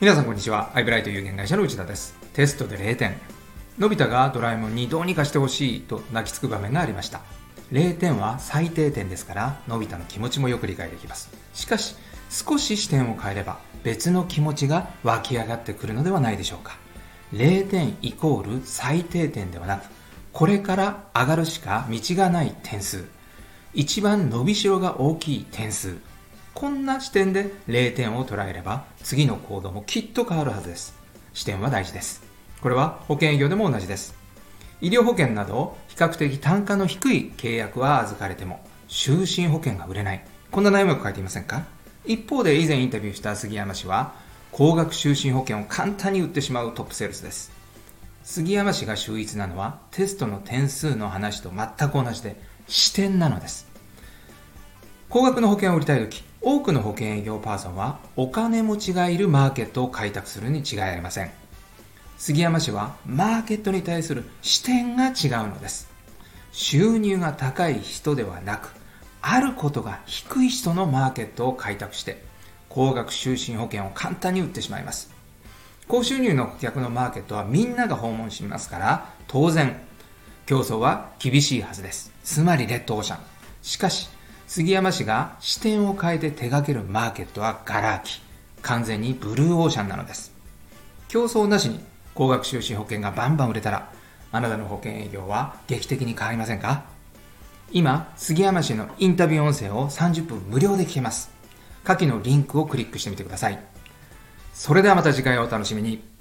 皆さんこんにちは。アイブライト有限会社の内田です。テストで0点。のび太がドラえもんにどうにかしてほしいと泣きつく場面がありました。0点は最低点ですから、のび太の気持ちもよく理解できます。しかし、少し視点を変えれば別の気持ちが湧き上がってくるのではないでしょうか。0点イコール最低点ではなく、これから上がるしか道がない点数。一番伸びしろが大きい点数。こんな視点で0点を捉えれば次の行動もきっと変わるはずです。視点は大事です。これは保険営業でも同じです。医療保険など比較的単価の低い契約は預かれても終身保険が売れない。こんな悩みを抱えていませんか？一方で以前インタビューした杉山氏は高額終身保険を簡単に売ってしまうトップセールスです。杉山氏が秀逸なのはテストの点数の話と全く同じで視点なのです。高額の保険を売りたいとき、多くの保険営業パーソンはお金持ちがいるマーケットを開拓するに違いありません。杉山氏はマーケットに対する視点が違うのです。収入が高い人ではなく、あることが低い人のマーケットを開拓して、高額終身保険を簡単に売ってしまいます。高収入の顧客のマーケットはみんなが訪問しますから、当然、競争は厳しいはずです。つまりレッドオーシャン。しかし、杉山氏が視点を変えて手掛けるマーケットはガラ空き。完全にブルーオーシャンなのです。競争なしに高額収支保険がバンバン売れたら、あなたの保険営業は劇的に変わりませんか？今、杉山氏のインタビュー音声を30分無料で聞けます。下記のリンクをクリックしてみてください。それではまた次回お楽しみに。